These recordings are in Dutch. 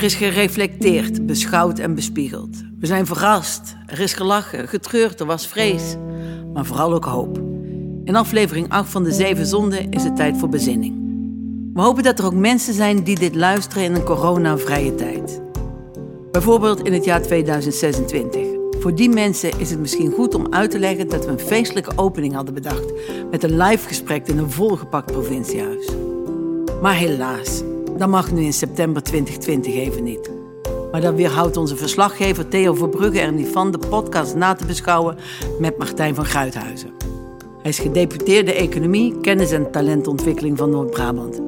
Er is gereflecteerd, beschouwd en bespiegeld. We zijn verrast. Er is gelachen, getreurd, er was vrees. Maar vooral ook hoop. In aflevering 8 van de Zeven Zonden is het tijd voor bezinning. We hopen dat er ook mensen zijn die dit luisteren in een corona-vrije tijd. Bijvoorbeeld in het jaar 2026. Voor die mensen is het misschien goed om uit te leggen dat we een feestelijke opening hadden bedacht. Met een live gesprek in een volgepakt provinciehuis. Maar helaas, dat mag nu in september 2020 even niet. Maar dat weerhoudt onze verslaggever Theo Verbrugge er niet van de podcast na te beschouwen met Martijn van Gruithuizen. Hij is gedeputeerde economie, kennis en talentontwikkeling van Noord-Brabant.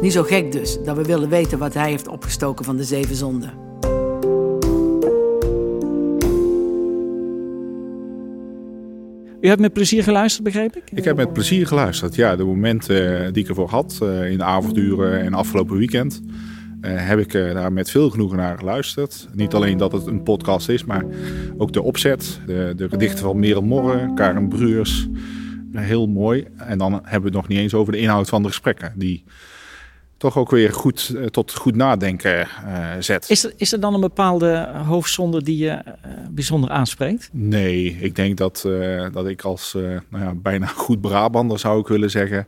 Niet zo gek dus dat we willen weten wat hij heeft opgestoken van de zeven zonden. U hebt met plezier geluisterd, begreep ik? Ik heb met plezier geluisterd. Ja, de momenten eh, die ik ervoor had uh, in de avonduren en afgelopen weekend. Uh, heb ik daar met veel genoegen naar geluisterd. Niet alleen dat het een podcast is, maar ook de opzet. De, de gedichten van Merel Morren, Karen Bruurs. Heel mooi. En dan hebben we het nog niet eens over de inhoud van de gesprekken. Die toch ook weer goed eh, tot goed nadenken uh, zet. Is er, is er dan een bepaalde hoofdzonde die je uh, bijzonder aanspreekt? Nee, ik denk dat, uh, dat ik als nou ja, bijna goed Brabander zou ik willen zeggen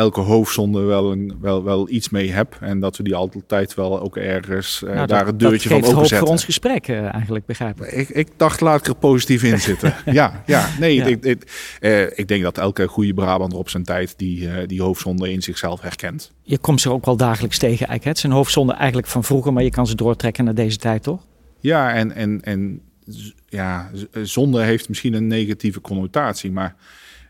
elke hoofdzonde wel, een, wel, wel iets mee heb. En dat we die altijd wel ook ergens uh, nou, daar het deurtje van openzetten. voor ons gesprek uh, eigenlijk, begrijp ik. ik. Ik dacht, laat ik er positief in zitten. ja, ja, nee, ja. Ik, ik, uh, ik, denk dat elke goede Brabander op zijn tijd die, die hoofdzonde in zichzelf herkent. Je komt ze ook wel dagelijks tegen eigenlijk. Het zijn hoofdzonde eigenlijk van vroeger, maar je kan ze doortrekken naar deze tijd, toch? Ja, en, en, en ja, zonde heeft misschien een negatieve connotatie, maar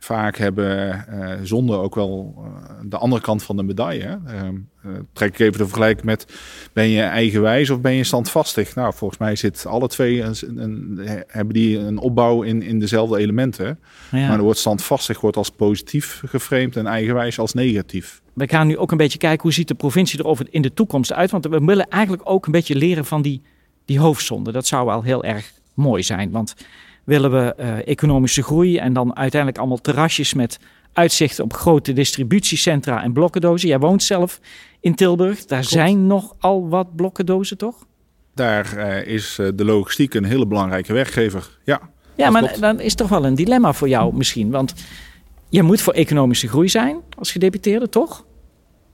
vaak hebben uh, zonde ook wel uh, de andere kant van de medaille. Uh, trek ik even de vergelijking met ben je eigenwijs of ben je standvastig? Nou, volgens mij zit alle twee een, een, hebben die een opbouw in, in dezelfde elementen. Ja. Maar er wordt standvastig wordt als positief geframed en eigenwijs als negatief. We gaan nu ook een beetje kijken hoe ziet de provincie er over in de toekomst uit. Want we willen eigenlijk ook een beetje leren van die, die hoofdzonde. Dat zou wel heel erg mooi zijn. Want willen we uh, economische groei en dan uiteindelijk allemaal terrasjes met uitzicht op grote distributiecentra en blokkendozen. Jij woont zelf in Tilburg. Daar Klopt. zijn nogal wat blokkendozen, toch? Daar uh, is uh, de logistiek een hele belangrijke werkgever. Ja, ja maar klopt. dan is toch wel een dilemma voor jou misschien. Want je moet voor economische groei zijn als gedeputeerde, toch?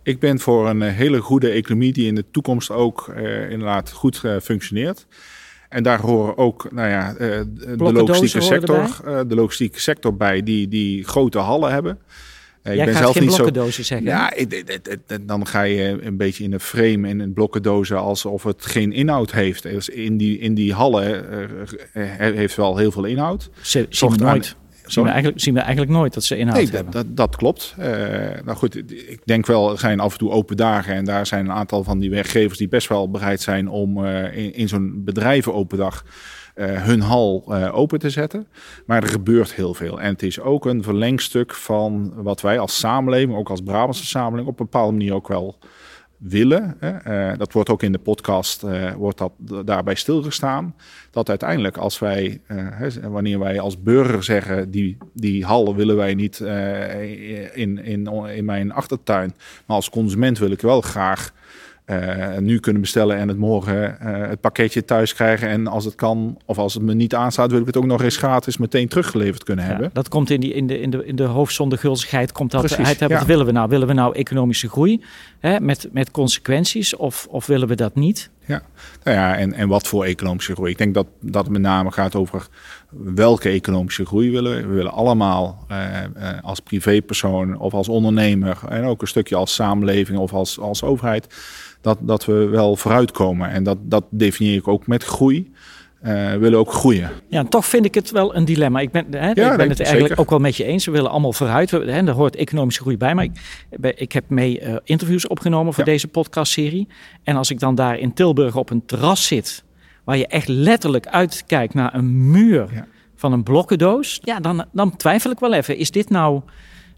Ik ben voor een hele goede economie die in de toekomst ook inderdaad goed functioneert. En daar horen ook nou ja, de logistieke sector, de logistieke sector bij, die, die grote hallen hebben. Uh, Jij ben zelf geen niet blokkendozen zo, zeggen. Ja, dan ga je een beetje in een frame in een blokkendozen alsof het geen inhoud heeft. Dus in die, in die hallen heeft wel heel veel inhoud. Ze, nooit. Zien we, eigenlijk, zien we eigenlijk nooit dat ze inhoud nee, hebben. Dat, dat klopt. Uh, nou goed, ik denk wel, er zijn af en toe open dagen. En daar zijn een aantal van die werkgevers die best wel bereid zijn om uh, in, in zo'n bedrijven open dag uh, hun hal uh, open te zetten. Maar er gebeurt heel veel. En het is ook een verlengstuk van wat wij als samenleving, ook als Brabantse samenleving, op een bepaalde manier ook wel willen. Hè, uh, dat wordt ook in de podcast uh, wordt dat daarbij stilgestaan. Dat uiteindelijk als wij, uh, wanneer wij als burger zeggen, die, die hal willen wij niet in, in, in mijn achtertuin. Maar als consument wil ik wel graag uh, nu kunnen bestellen en het morgen uh, het pakketje thuis krijgen. En als het kan, of als het me niet aanstaat, wil ik het ook nog eens gratis meteen teruggeleverd kunnen ja, hebben. Dat komt in, die, in, de, in, de, in de hoofdzonde gulzigheid. Komt dat Precies, uit, ja. Wat willen we nou? Willen we nou economische groei hè, met, met consequenties of, of willen we dat niet? Ja, nou ja, en, en wat voor economische groei? Ik denk dat, dat met name gaat over welke economische groei willen we. We willen allemaal uh, uh, als privépersoon of als ondernemer en ook een stukje als samenleving of als, als overheid dat, dat we wel vooruitkomen. En dat, dat definieer ik ook met groei. Uh, willen ook groeien. Ja, toch vind ik het wel een dilemma. Ik ben, hè, ja, ik ben het eigenlijk zeker. ook wel met je eens. We willen allemaal vooruit. We, hè, daar hoort economische groei bij. Maar ik, ik heb mee uh, interviews opgenomen voor ja. deze podcastserie. En als ik dan daar in Tilburg op een terras zit, waar je echt letterlijk uitkijkt naar een muur ja. van een blokkendoos, ja, dan, dan twijfel ik wel even. Is dit nou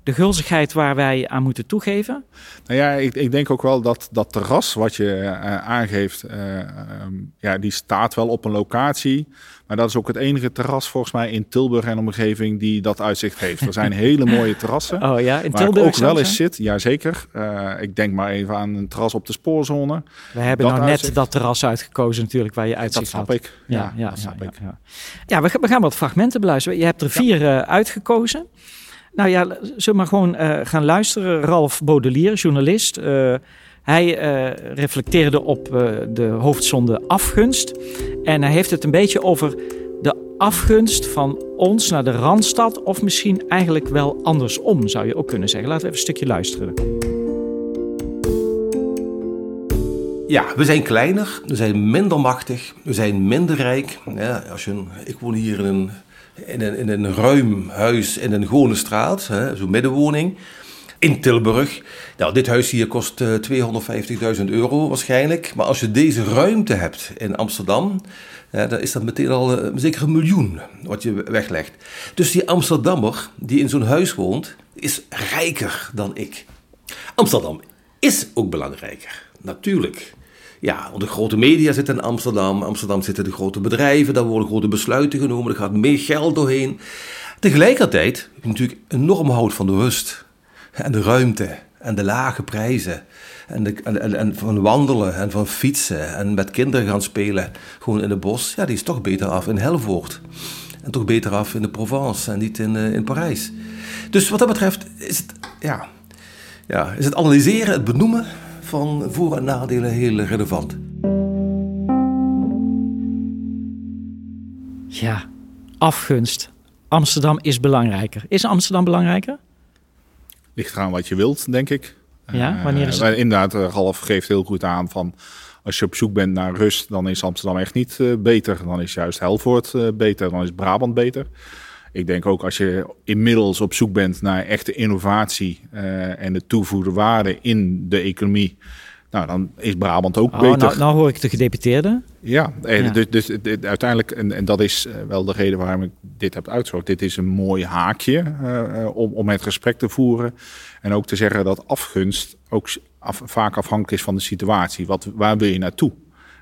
de gulzigheid waar wij aan moeten toegeven? Nou ja, ik, ik denk ook wel dat dat terras wat je uh, aangeeft, uh, um, ja, die staat wel op een locatie. Maar dat is ook het enige terras volgens mij in Tilburg en omgeving die dat uitzicht heeft. Er zijn hele mooie terrassen. Oh ja, in waar Tilburg ik ook wel eens zit. Jazeker. Uh, ik denk maar even aan een terras op de spoorzone. We hebben Dat nou net dat terras uitgekozen natuurlijk waar je Dat uitzicht snap had. ik. Ja, ja, dat snap ja, ik. ja, ja. Ja, we, gaan- we gaan wat fragmenten beluisteren. Je hebt er vier eh, uitgekozen. Nou ja, zullen maar gewoon eh, gaan luisteren. Ralf Baudelier, journalist. eh, hij eh, reflecteerde op de hoofdzonde afgunst. En hij heeft het een beetje over de afgunst van ons naar de Randstad. Of misschien eigenlijk wel andersom, zou je ook kunnen zeggen. Laten we even een stukje luisteren. Ja, we zijn kleiner, we zijn minder machtig, we zijn minder rijk. Ja, als je ik woon hier in een, in, een, in een ruim huis in een gewone straat, zo'n middenwoning, in Tilburg. Nou, dit huis hier kost eh, 250.000 euro waarschijnlijk. Maar als je deze ruimte hebt in Amsterdam, dan is dat meteen al eh, zeker een miljoen wat je weglegt. Dus die Amsterdammer die in zo'n huis woont, is rijker dan ik. Amsterdam is ook belangrijker, natuurlijk. Ja, de grote media zitten in Amsterdam. Amsterdam zitten de grote bedrijven. Daar worden grote besluiten genomen. Er gaat meer geld doorheen. Tegelijkertijd heb je natuurlijk enorm hout van de rust. En de ruimte. En de lage prijzen. En, de, en van wandelen en van fietsen. En met kinderen gaan spelen. Gewoon in het bos. Ja, die is toch beter af in Helvoort. En toch beter af in de Provence. En niet in, eh, in Parijs. Dus wat dat betreft is het... Ja, ja, is het analyseren, het benoemen van voor- en nadelen heel relevant. Ja, afgunst. Amsterdam is belangrijker. Is Amsterdam belangrijker? Ligt eraan wat je wilt, denk ik. Ja, wanneer is Eh, het- maar Inderdaad, eh, Ralf geeft heel goed aan van... als je op zoek bent naar rust, dan is Amsterdam echt niet eh, beter. Dan is juist Helvoort beter, dan is Brabant beter. Ik denk ook als je inmiddels op zoek bent naar echte innovatie... eh, en de toevoegde waarde in de economie... Nou, dan is Brabant ook Oh, beter. nou, nou hoor ik de gedeputeerde. Ja, en Ja. Dus, dus dit- uiteindelijk, en, en dat is eh, wel de reden waarom ik dit heb uitgezocht. Dit is een mooi haakje eh, eh, om, om het gesprek te voeren. En ook te zeggen dat afgunst ook af- vaak afhankelijk is van de situatie. Wat, waar wil je naartoe?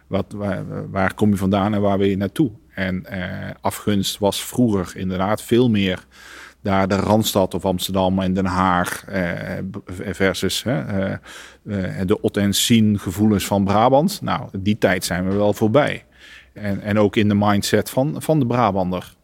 Wat, waar, waar kom je vandaan en waar wil je naartoe? En eh, afgunst was vroeger inderdaad veel meer daar de Randstad of Amsterdam en Den Haag eh, versus eh, de ot en zien gevoelens van Brabant. Nou, die tijd zijn we wel voorbij. En, en ook in de mindset van, van de Brabander.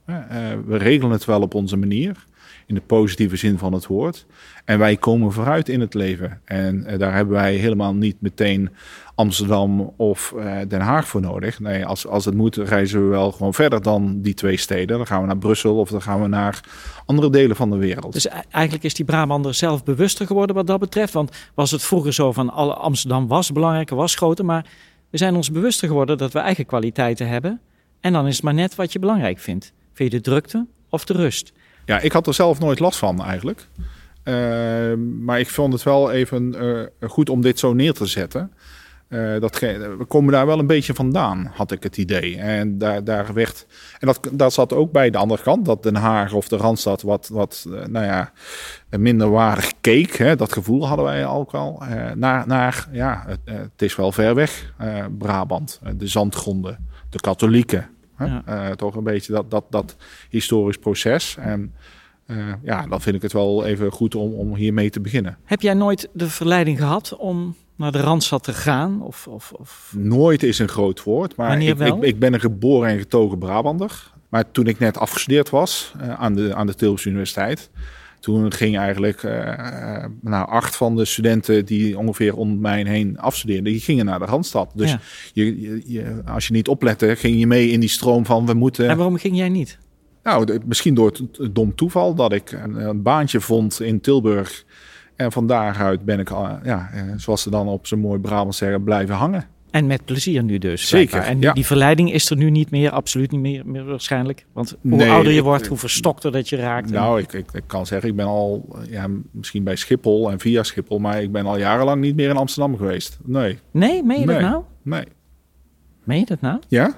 we regelen het wel op onze manier, in de positieve zin van het woord. En wij komen vooruit in het leven. En eh, daar hebben wij helemaal niet meteen Amsterdam of eh, Den Haag voor nodig. Nee, als, als het moet, reizen we wel gewoon verder dan die twee steden. Dan gaan we naar Brussel of dan gaan we naar andere delen van de wereld. Dus e- eigenlijk is die Brabander zelf bewuster geworden wat dat betreft. Want was het vroeger zo van alle Amsterdam was belangrijker, was groter. Maar we zijn ons bewuster geworden dat we eigen kwaliteiten hebben. En dan is het maar net wat je belangrijk vindt. Vind je de drukte of de rust? Ja, ik had er zelf nooit last van eigenlijk. Eh, maar ik vond het wel even eh, goed om dit zo neer te zetten. Eh, dat we komen daar wel een beetje vandaan, had ik het idee. En daar, daar werd. En dat, dat zat ook bij de andere kant, dat Den Haag of de Randstad wat, wat nou ja, minder waardig keek. Dat gevoel hadden wij ook al. naar, naar, ja, het, het is wel ver weg, Brabant, de zandgronden, de katholieken. Hè? Eh, toch een beetje dat, dat, dat historisch proces. En eh, ja, dan vind ik het wel even goed om, om hiermee te beginnen. Heb jij nooit de verleiding gehad om naar de Randstad te gaan? Of, of, of... Nooit is een groot woord, maar ik, ik ben een geboren en getogen Brabander. Maar toen ik net afgestudeerd was eh, aan, de, aan de Tilburgse Universiteit, toen ging eigenlijk eh, nou, acht van de studenten die ongeveer om mij heen afstudeerden, die gingen naar de Randstad. Dus Ja. je, je, je- als je niet oplette, ging je mee in die stroom van we moeten. En waarom ging jij niet? Nou, de- misschien door het, dom toeval dat ik een, een baantje vond in Tilburg. En van daaruit ben ik, ja, eh, zoals ze dan op zo'n mooi Brabant zeggen, blijven hangen. En met plezier nu dus. Zeker, blijkbaar. En ja. die verleiding is er nu niet meer, absoluut niet meer, meer waarschijnlijk. Want hoe Nee, ouder je ik- wordt, hoe verstokter dat je raakt. En- Nou, ik, ik, ik kan zeggen, ik ben al, eh, ja, misschien bij Schiphol en via Schiphol, maar ik ben al jarenlang niet meer in Amsterdam geweest. Nee, Nee, meen je dat nou? nee. Meen je dat nou? Ja?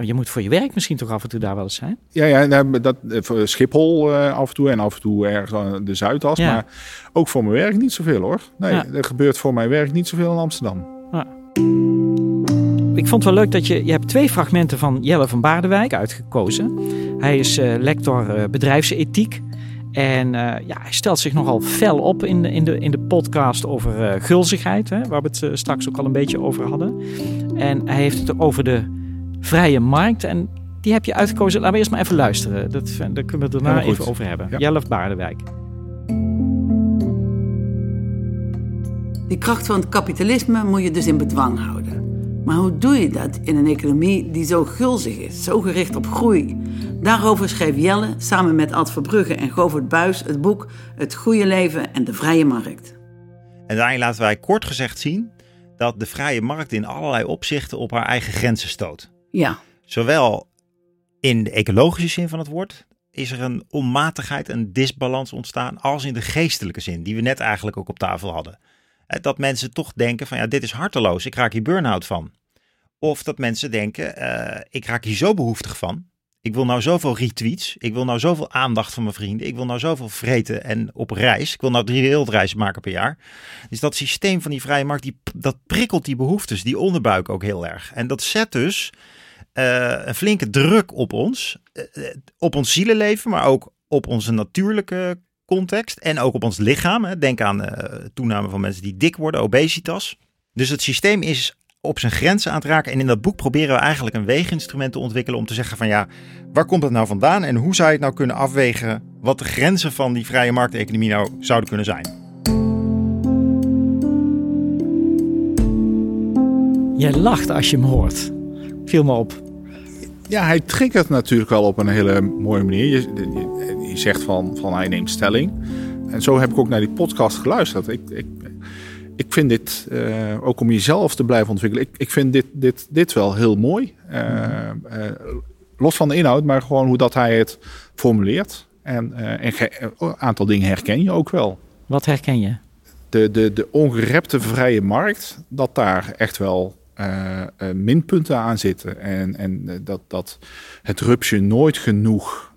Je moet voor je werk misschien toch af en toe daar wel eens zijn? Ja, ja dat, voor Schiphol af en toe en af en toe ergens aan de Zuidas. Maar ook voor mijn werk niet zoveel hoor. Nee, er gebeurt voor mijn werk niet zoveel in Amsterdam. Ja. Ik vond het wel leuk dat je, je hebt twee fragmenten van Jelle van Baardewijk uitgekozen. Hij is uh, lector uh, bedrijfsethiek. En uh, ja, hij stelt zich nogal fel op in de, in de, in de podcast over gulzigheid, hè, waar we het straks ook al een beetje over hadden. En hij heeft het over de vrije markt. En die heb je uitgekozen. Laten we eerst maar even luisteren. Dat, daar kunnen we het daarna even over hebben. Ja. Jelle van Baardewijk. Die kracht van het kapitalisme moet je dus in bedwang houden. Maar hoe doe je dat in een economie die zo gulzig is, zo gericht op groei? Daarover schreef Jelle samen met Ad Verbrugge en Govert Buis het boek Het Goede Leven en de Vrije Markt. En daarin laten wij kort gezegd zien dat de vrije markt in allerlei opzichten op haar eigen grenzen stoot. Ja. Zowel in de ecologische zin van het woord is er een onmatigheid, een disbalans ontstaan, als in de geestelijke zin, die we net eigenlijk ook op tafel hadden. Eh, dat mensen toch denken van ja, dit is harteloos, ik raak hier burn-out van. Of dat mensen denken, uh, ik raak hier zo behoeftig van. Ik wil nou zoveel retweets, ik wil nou zoveel aandacht van mijn vrienden, ik wil nou zoveel vreten en op reis. Ik wil nou drie wereldreizen maken per jaar. Dus dat systeem van die vrije markt, die, dat prikkelt die behoeftes, die onderbuik ook heel erg. En dat zet dus uh, een flinke druk op ons, op ons zielenleven, maar ook op onze natuurlijke context en ook op ons lichaam. Hè. Denk aan uh, toename van mensen die dik worden, obesitas. Dus het systeem is op zijn grenzen aan het raken. En in dat boek proberen we eigenlijk een weeginstrument te ontwikkelen om te zeggen van ja, waar komt dat nou vandaan en hoe zou je het nou kunnen afwegen wat de grenzen van die vrije markteconomie nou zouden kunnen zijn. Jij lacht als je hem hoort. Viel me op. Ja, hij triggert natuurlijk wel op een hele mooie manier. Je, je, zegt van, van hij neemt stelling. En zo heb ik ook naar die podcast geluisterd. Ik, ik, ik vind dit, uh, ook om jezelf te blijven ontwikkelen, ik, ik vind dit, dit, dit wel heel mooi. Uh, uh, los van de inhoud, maar gewoon hoe dat hij het formuleert. En een aantal dingen herken je ook wel. Wat herken je? De, de, de ongerepte vrije markt, dat daar echt wel minpunten aan zitten. En, en uh, dat, dat het rupsje nooit genoeg,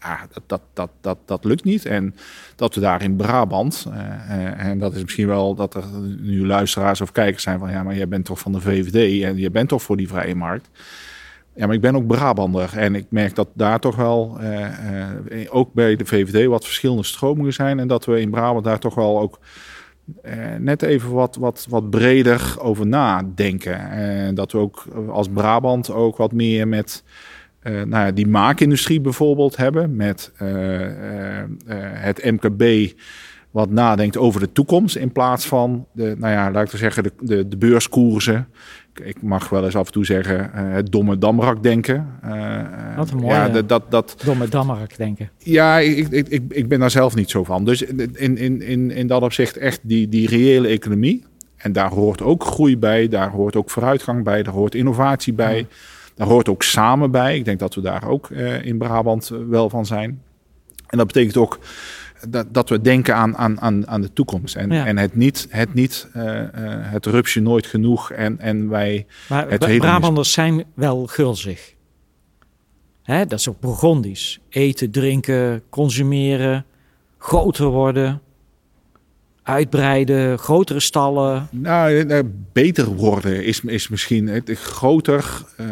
ja, dat, dat, dat, dat, dat lukt niet. En dat we daar in Brabant, en dat is misschien wel dat er nu luisteraars of kijkers zijn van ja, maar jij bent toch van de VVD en je bent toch voor die vrije markt. Ja, maar ik ben ook Brabander en ik merk dat daar toch wel, ook bij de VVD, wat verschillende stromingen zijn. En dat we in Brabant daar toch wel ook net even wat, wat, wat breder over nadenken. En dat we ook als Brabant ook wat meer met uh, nou ja, die maakindustrie bijvoorbeeld hebben. Met het MKB wat nadenkt over de toekomst in plaats van de, nou ja, laat ik zeggen, de, de beurskoersen ik mag wel eens af en toe zeggen, uh, het domme damrak denken. Uh, Wat een mooie, ja, dat, dat, dat, domme damrak denken. Ja, ik, ik, ik, ik ben daar zelf niet zo van. Dus in, in, in, in dat opzicht echt die, die reële economie. En daar hoort ook groei bij, daar hoort ook vooruitgang bij, daar hoort innovatie bij. Daar hoort ook samen bij. Ik denk dat we daar ook uh, in Brabant wel van zijn. En dat betekent ook dat, dat we denken aan, aan, aan, aan de toekomst. En, en het niet, het, niet uh, uh, het rupsje nooit genoeg. En, en wij. Maar het Brabanders zijn wel gulzig. Hè, dat is ook Burgondisch. Eten, drinken, consumeren, groter worden, uitbreiden, grotere stallen. Nou, beter worden is, is misschien het groter uh,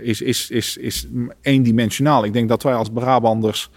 is, is, is, is eendimensionaal. Ik denk dat wij als Brabanders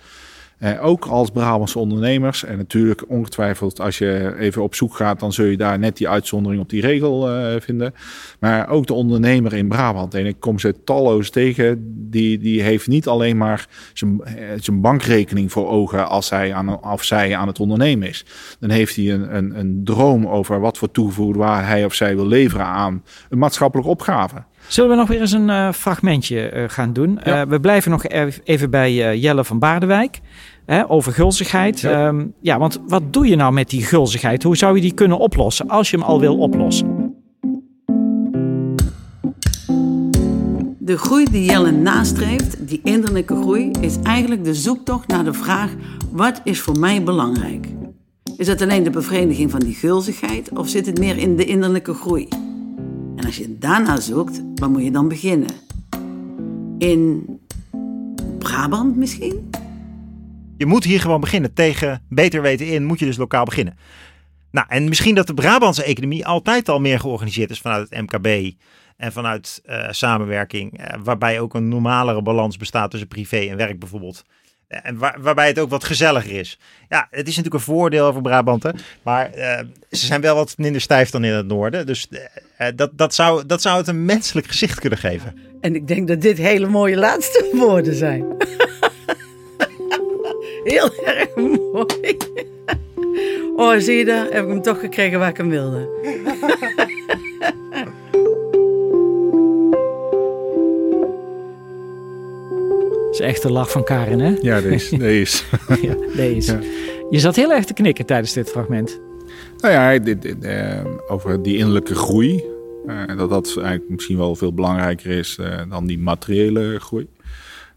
uh, ook als Brabantse ondernemers. En natuurlijk ongetwijfeld als je even op zoek gaat, dan zul je daar net die uitzondering op die regel uh, vinden. Maar ook de ondernemer in Brabant. En ik kom ze talloos tegen. Die, die heeft niet alleen maar zijn, eh, zijn bankrekening voor ogen als hij aan, of zij aan het ondernemen is. Dan heeft hij een, een, een droom over wat voor toegevoegde waar hij of zij wil leveren aan een maatschappelijke opgave. Zullen we nog weer eens een uh, fragmentje uh, gaan doen? Ja. Uh, we blijven nog even bij Jelle van Baardewijk. Hè, over gulzigheid. Ja. Um, ja, want wat doe je nou met die gulzigheid? Hoe zou je die kunnen oplossen als je hem al wil oplossen? De groei die Jelle nastreeft, die innerlijke groei, is eigenlijk de zoektocht naar de vraag: wat is voor mij belangrijk? Is het alleen de bevrediging van die gulzigheid of zit het meer in de innerlijke groei? En als je daarna zoekt, waar moet je dan beginnen? In Brabant misschien? Je moet hier gewoon beginnen. Tegen beter weten in moet je dus lokaal beginnen. Nou, en misschien dat de Brabantse economie altijd al meer georganiseerd is vanuit het MKB en vanuit uh, samenwerking, uh, waarbij ook een normalere balans bestaat tussen privé en werk bijvoorbeeld. Eh, en waar, waarbij het ook wat gezelliger is. Ja, het is natuurlijk een voordeel voor Brabanten. Maar ze zijn wel wat minder stijf dan in het noorden. Dus uh, dat, dat, zou, dat zou het een menselijk gezicht kunnen geven. En ik denk dat dit hele mooie laatste woorden zijn. Heel erg mooi. Oh, zie je dat? Heb ik hem toch gekregen waar ik hem wilde. is echt de lach van Karin, hè? Ja, deze. deze. ja, deze. Ja. Je zat heel erg te knikken tijdens dit fragment. Nou ja, uh, over die innerlijke groei. Uh, dat dat eigenlijk misschien wel veel belangrijker is uh, dan die materiële groei.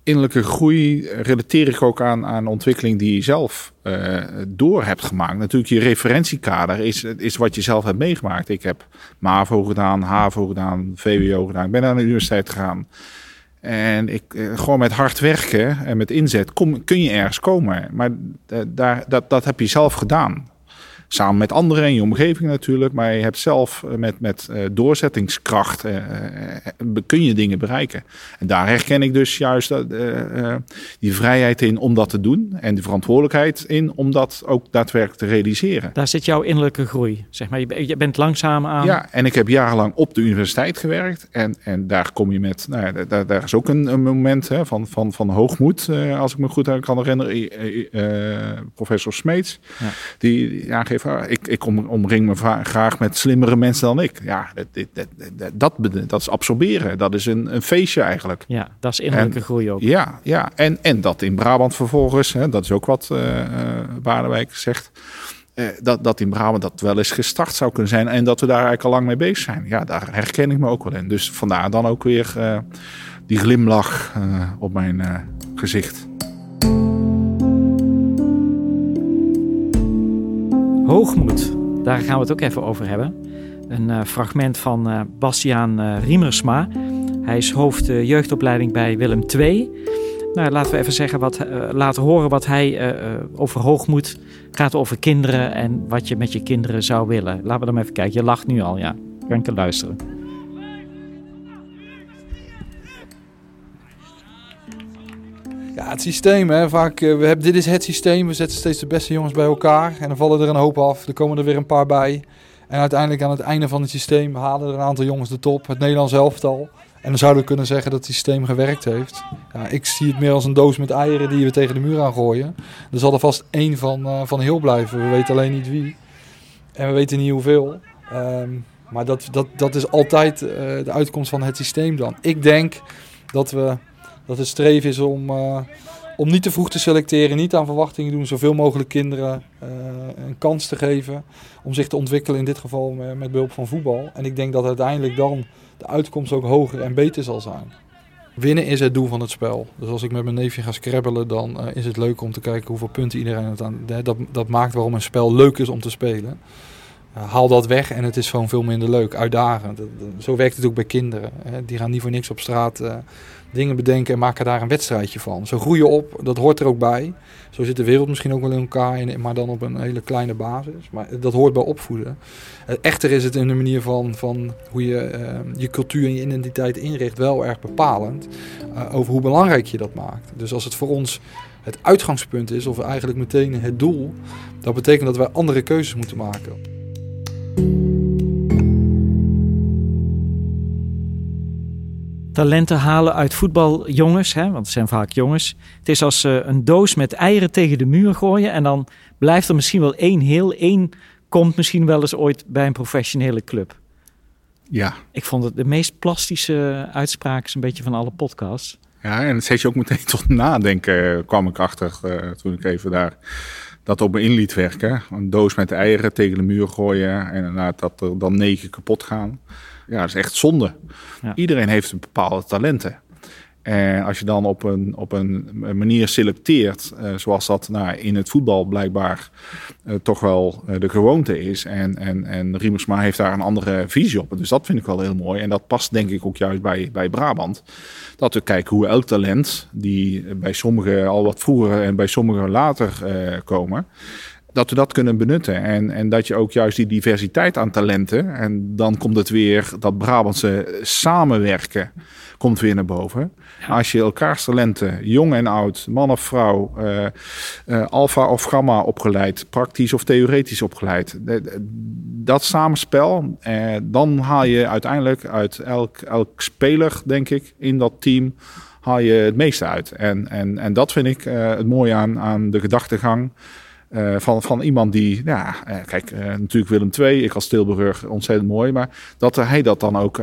Innerlijke groei relateer ik ook aan, aan ontwikkeling die je zelf door hebt gemaakt. Natuurlijk, je referentiekader is, is wat je zelf hebt meegemaakt. Ik heb MAVO gedaan, HAVO gedaan, VWO gedaan. Ik ben naar de universiteit gegaan. En ik, gewoon met hard werken en met inzet kom, kun je ergens komen. Maar daar, dat, dat heb je zelf gedaan. Samen met anderen in je omgeving natuurlijk. Maar je hebt zelf met, met doorzettingskracht uh, kun je dingen bereiken. En daar herken ik dus juist uh, die vrijheid in om dat te doen. En de verantwoordelijkheid in om dat ook daadwerkelijk te realiseren. Daar zit jouw innerlijke groei. Zeg maar. Je bent langzaam aan. Ja, en ik heb jarenlang op de universiteit gewerkt. En, en daar kom je met. Nou, daar, daar is ook een, een moment hè, van, van, van hoogmoed. als ik me goed kan herinneren. professor Smeets. Ja. Die aangeeft ik, ik omring me graag met slimmere mensen dan ik. Ja, dat, dat, dat, dat, is absorberen. Dat is een, een feestje eigenlijk. Ja, dat is innerlijke en, groei ook. Ja, ja. En, en dat in Brabant vervolgens, hè, dat is ook wat uh, Baardenwijk zegt. Uh, dat, dat in Brabant dat wel eens gestart zou kunnen zijn. En dat we daar eigenlijk al lang mee bezig zijn. Ja, daar herken ik me ook wel in. Dus vandaar dan ook weer uh, die glimlach op mijn gezicht. Hoogmoed, daar gaan we het ook even over hebben. Een uh, fragment van uh, Bastiaan uh, Riemersma. Hij is hoofd jeugdopleiding bij Willem II. Nou, laten we even zeggen wat, laten horen wat hij over hoogmoed gaat over kinderen en wat je met je kinderen zou willen. Laten we dan even kijken. Je lacht nu al, ja. Kan ik luisteren. Het systeem. Hè. Vaak, uh, we hebben, dit is het systeem. We zetten steeds de beste jongens bij elkaar. En dan vallen er een hoop af. Er komen er weer een paar bij. En uiteindelijk aan het einde van het systeem halen er een aantal jongens de top. Het Nederlands elftal. En dan zouden we kunnen zeggen dat het systeem gewerkt heeft. Ja, ik zie het meer als een doos met eieren die we tegen de muur aan gooien. Er zal er vast één van, uh, van heel blijven. We weten alleen niet wie. En we weten niet hoeveel. Um, maar dat, dat, dat is altijd uh, de uitkomst van het systeem dan. Ik denk dat we dat het streven is om, uh, om niet te vroeg te selecteren, niet aan verwachtingen doen, zoveel mogelijk kinderen uh, een kans te geven om zich te ontwikkelen, in dit geval met, met behulp van voetbal. En ik denk dat uiteindelijk dan de uitkomst ook hoger en beter zal zijn. Winnen is het doel van het spel. Dus als ik met mijn neefje ga scrabbelen, dan uh, is het leuk om te kijken hoeveel punten iedereen het aan. Dat, dat maakt waarom een spel leuk is om te spelen. Haal dat weg en het is gewoon veel minder leuk, uitdagend. Zo werkt het ook bij kinderen. Hè. Die gaan niet voor niks op straat dingen bedenken en maken daar een wedstrijdje van. Zo groeien op, dat hoort er ook bij. Zo zit de wereld misschien ook wel in elkaar, maar dan op een hele kleine basis. Maar dat hoort bij opvoeden. Echter is het in de manier van, van hoe je uh, je cultuur en je identiteit inricht wel erg bepalend uh, over hoe belangrijk je dat maakt. Dus als het voor ons het uitgangspunt is, of eigenlijk meteen het doel, dat betekent dat wij andere keuzes moeten maken. Talenten halen uit voetbaljongens, hè, want het zijn vaak jongens. Het is als uh, een doos met eieren tegen de muur gooien en dan blijft er misschien wel één heel. één komt misschien wel eens ooit bij een professionele club. Ja. Ik vond het de meest plastische uitspraak een beetje van alle podcasts. Ja, en het zet je ook meteen tot nadenken, kwam ik achter uh, toen ik even daar dat op me in liet werken. Een doos met eieren tegen de muur gooien en inderdaad dat er dan negen kapot gaan. Ja, dat is echt zonde. Ja. Iedereen heeft een bepaalde talenten. En als je dan op een, op een manier selecteert, uh, zoals dat nou, in het voetbal blijkbaar uh, toch wel uh, de gewoonte is. En, en, en Riemersma heeft daar een andere visie op. Dus dat vind ik wel heel mooi. En dat past denk ik ook juist bij, bij Brabant. Dat we kijken hoe elk talent, die bij sommigen al wat vroeger en bij sommigen later komen dat we dat kunnen benutten. En, en dat je ook juist die diversiteit aan talenten. En dan komt het weer dat Brabantse samenwerken komt weer naar boven. Als je elkaars talenten, jong en oud, man of vrouw, uh, uh, alfa of gamma opgeleid, praktisch of theoretisch opgeleid. Dat samenspel, uh, dan haal je uiteindelijk uit elk, elk speler, denk ik, in dat team, haal je het meeste uit. En, en, en dat vind ik het mooie aan, aan de gedachtegang. Uh, van, van iemand die, ja, uh, kijk, uh, natuurlijk Willem II, ik als Tilburg ontzettend mooi, maar dat hij dat dan ook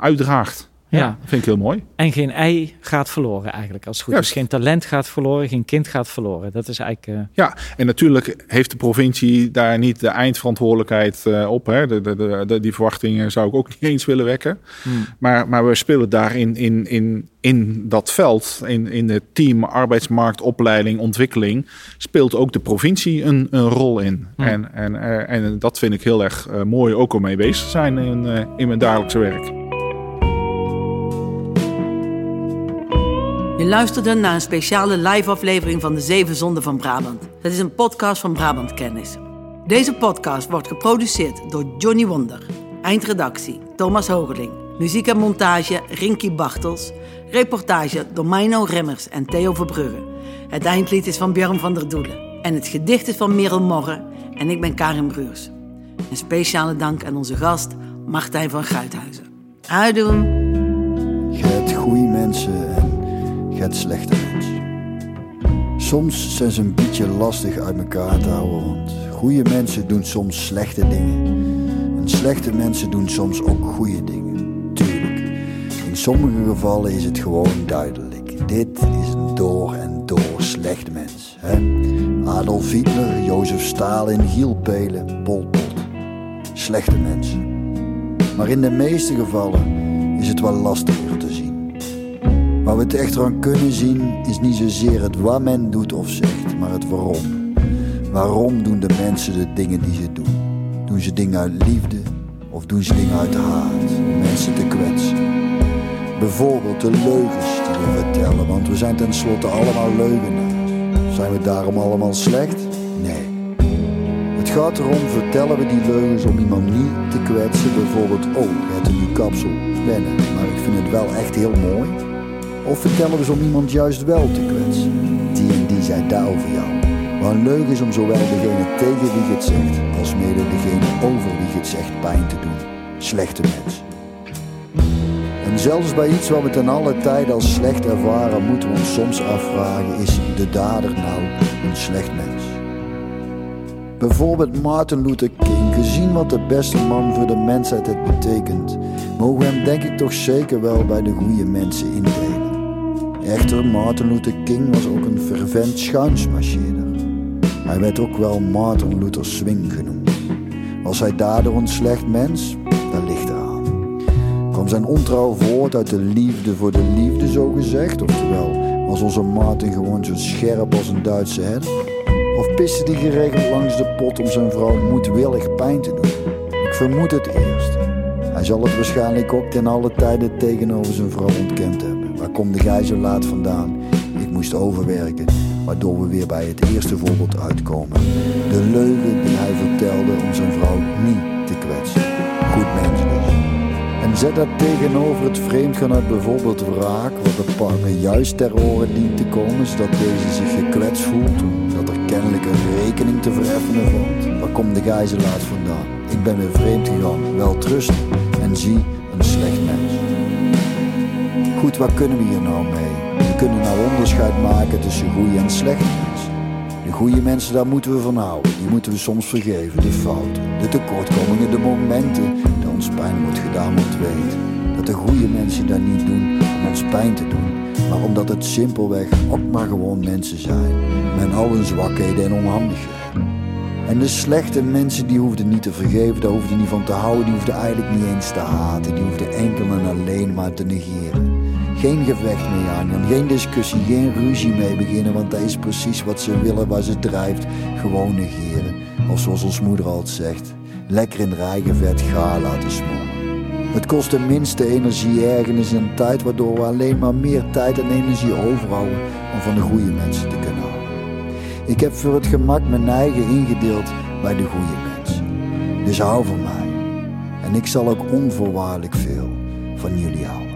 uitdraagt. Ja. ja. vind ik heel mooi. En geen ei gaat verloren eigenlijk, als het goed is. Dus geen talent gaat verloren, geen kind gaat verloren. Dat is eigenlijk... Uh... Ja, en natuurlijk heeft de provincie daar niet de eindverantwoordelijkheid uh, op. Hè. De, de, de, die verwachtingen zou ik ook niet eens willen wekken. Hmm. Maar, maar we spelen daar in, in, in, in dat veld, in, in het team arbeidsmarkt, opleiding, ontwikkeling, speelt ook de provincie een, een rol in. Hmm. En, en, uh, en dat vind ik heel erg mooi ook om mee bezig te zijn in, in mijn dagelijkse werk. Je luisterde naar een speciale live-aflevering van de Zeven Zonden van Brabant. Dat is een podcast van Brabant Kennis. Deze podcast wordt geproduceerd door Johnny Wonder. Eindredactie Thomas Hogeling. Muziek en montage Rinky Bartels. Reportage door Mino Remmers en Theo Verbrugge. Het eindlied is van Björn van der Doelen. En het gedicht is van Merel Morre. En ik ben Karin Bruurs. Een speciale dank aan onze gast Martijn van Guithuizen. Uitdoen! Je hebt goede mensen het slechte mens. Soms zijn ze een beetje lastig uit elkaar te houden, want goede mensen doen soms slechte dingen. En slechte mensen doen soms ook goede dingen. Tuurlijk, in sommige gevallen is het gewoon duidelijk. Dit is een door en door slecht mens. Hè? Adolf Hitler, Jozef Stalin, Giel Pelen, Pol Pot. Slechte mensen. Maar in de meeste gevallen is het wel lastiger te zien. Waar we het echt aan kunnen zien is niet zozeer het wat men doet of zegt, maar het waarom. Waarom doen de mensen de dingen die ze doen? Doen ze dingen uit liefde of doen ze dingen uit haat om mensen te kwetsen? Bijvoorbeeld de leugens die we vertellen, want we zijn tenslotte allemaal leugenaars. Zijn we daarom allemaal slecht? Nee. Het gaat erom, vertellen we die leugens om iemand niet te kwetsen. Bijvoorbeeld, oh, je hebt een nieuw kapsel, wennen, maar ik vind het wel echt heel mooi. Of vertellen we ze om iemand juist wel te kwetsen? Die en die zijn daar over jou. Maar leugen is om zowel degene tegen wie je het zegt, als mede degene over wie je het zegt pijn te doen. Slechte mens. En zelfs bij iets wat we ten alle tijde als slecht ervaren, moeten we ons soms afvragen: is de dader nou een slecht mens? Bijvoorbeeld Martin Luther King, gezien wat de beste man voor de mensheid het betekent, mogen we hem denk ik toch zeker wel bij de goede mensen indelen. Echter, Martin Luther King was ook een fervent schuinsmarcheerder. Hij werd ook wel Martin Luther Swing genoemd. Was hij daardoor een slecht mens? Dat ligt eraan. Kwam zijn ontrouw voort uit de liefde voor de liefde, zo gezegd? Oftewel, was onze Martin gewoon zo scherp als een Duitse herder? Of piste die geregeld langs de pot om zijn vrouw moedwillig pijn te doen? Ik vermoed het eerst. Hij zal het waarschijnlijk ook ten alle tijden tegenover zijn vrouw ontkend hebben. Waar komt de gij zo laat vandaan? Ik moest overwerken, waardoor we weer bij het eerste voorbeeld uitkomen. De leugen die hij vertelde om zijn vrouw niet te kwetsen. Goed mens dus. En zet dat tegenover het vreemdgaan uit bijvoorbeeld wraak, wat de partner juist ter oren dient te komen, zodat deze zich gekwetst voelt, dat er kennelijk een rekening te vereffenen valt. Waar komt de gijzelaar vandaan? Ik ben weer vreemd gegaan, wel trust zie een slecht mens. Goed, wat kunnen we hier nou mee? We kunnen nou onderscheid maken tussen goede en slechte mensen. De goede mensen, daar moeten we van houden. Die moeten we soms vergeven. De fouten, de tekortkomingen, de momenten dat ons pijn wordt gedaan, moet weten. Dat de goede mensen dat niet doen om ons pijn te doen. Maar omdat het simpelweg ook maar gewoon mensen zijn. Met al hun zwakheden en onhandigheden. En de slechte mensen die hoefden niet te vergeven, daar hoefden niet van te houden, die hoefden eigenlijk niet eens te haten, die hoefden enkel en alleen maar te negeren. Geen gevecht mee aangaan, geen discussie, geen ruzie mee beginnen, want dat is precies wat ze willen, waar ze drijft. Gewoon negeren. Of zoals ons moeder altijd zegt, lekker in rijgevet ga laten smoren. Het kost de minste energie, ergens en tijd, waardoor we alleen maar meer tijd en energie overhouden om van de goede mensen te kunnen. Ik heb voor het gemak mijn eigen ingedeeld bij de goede mensen. Dus hou van mij. En ik zal ook onvoorwaardelijk veel van jullie houden.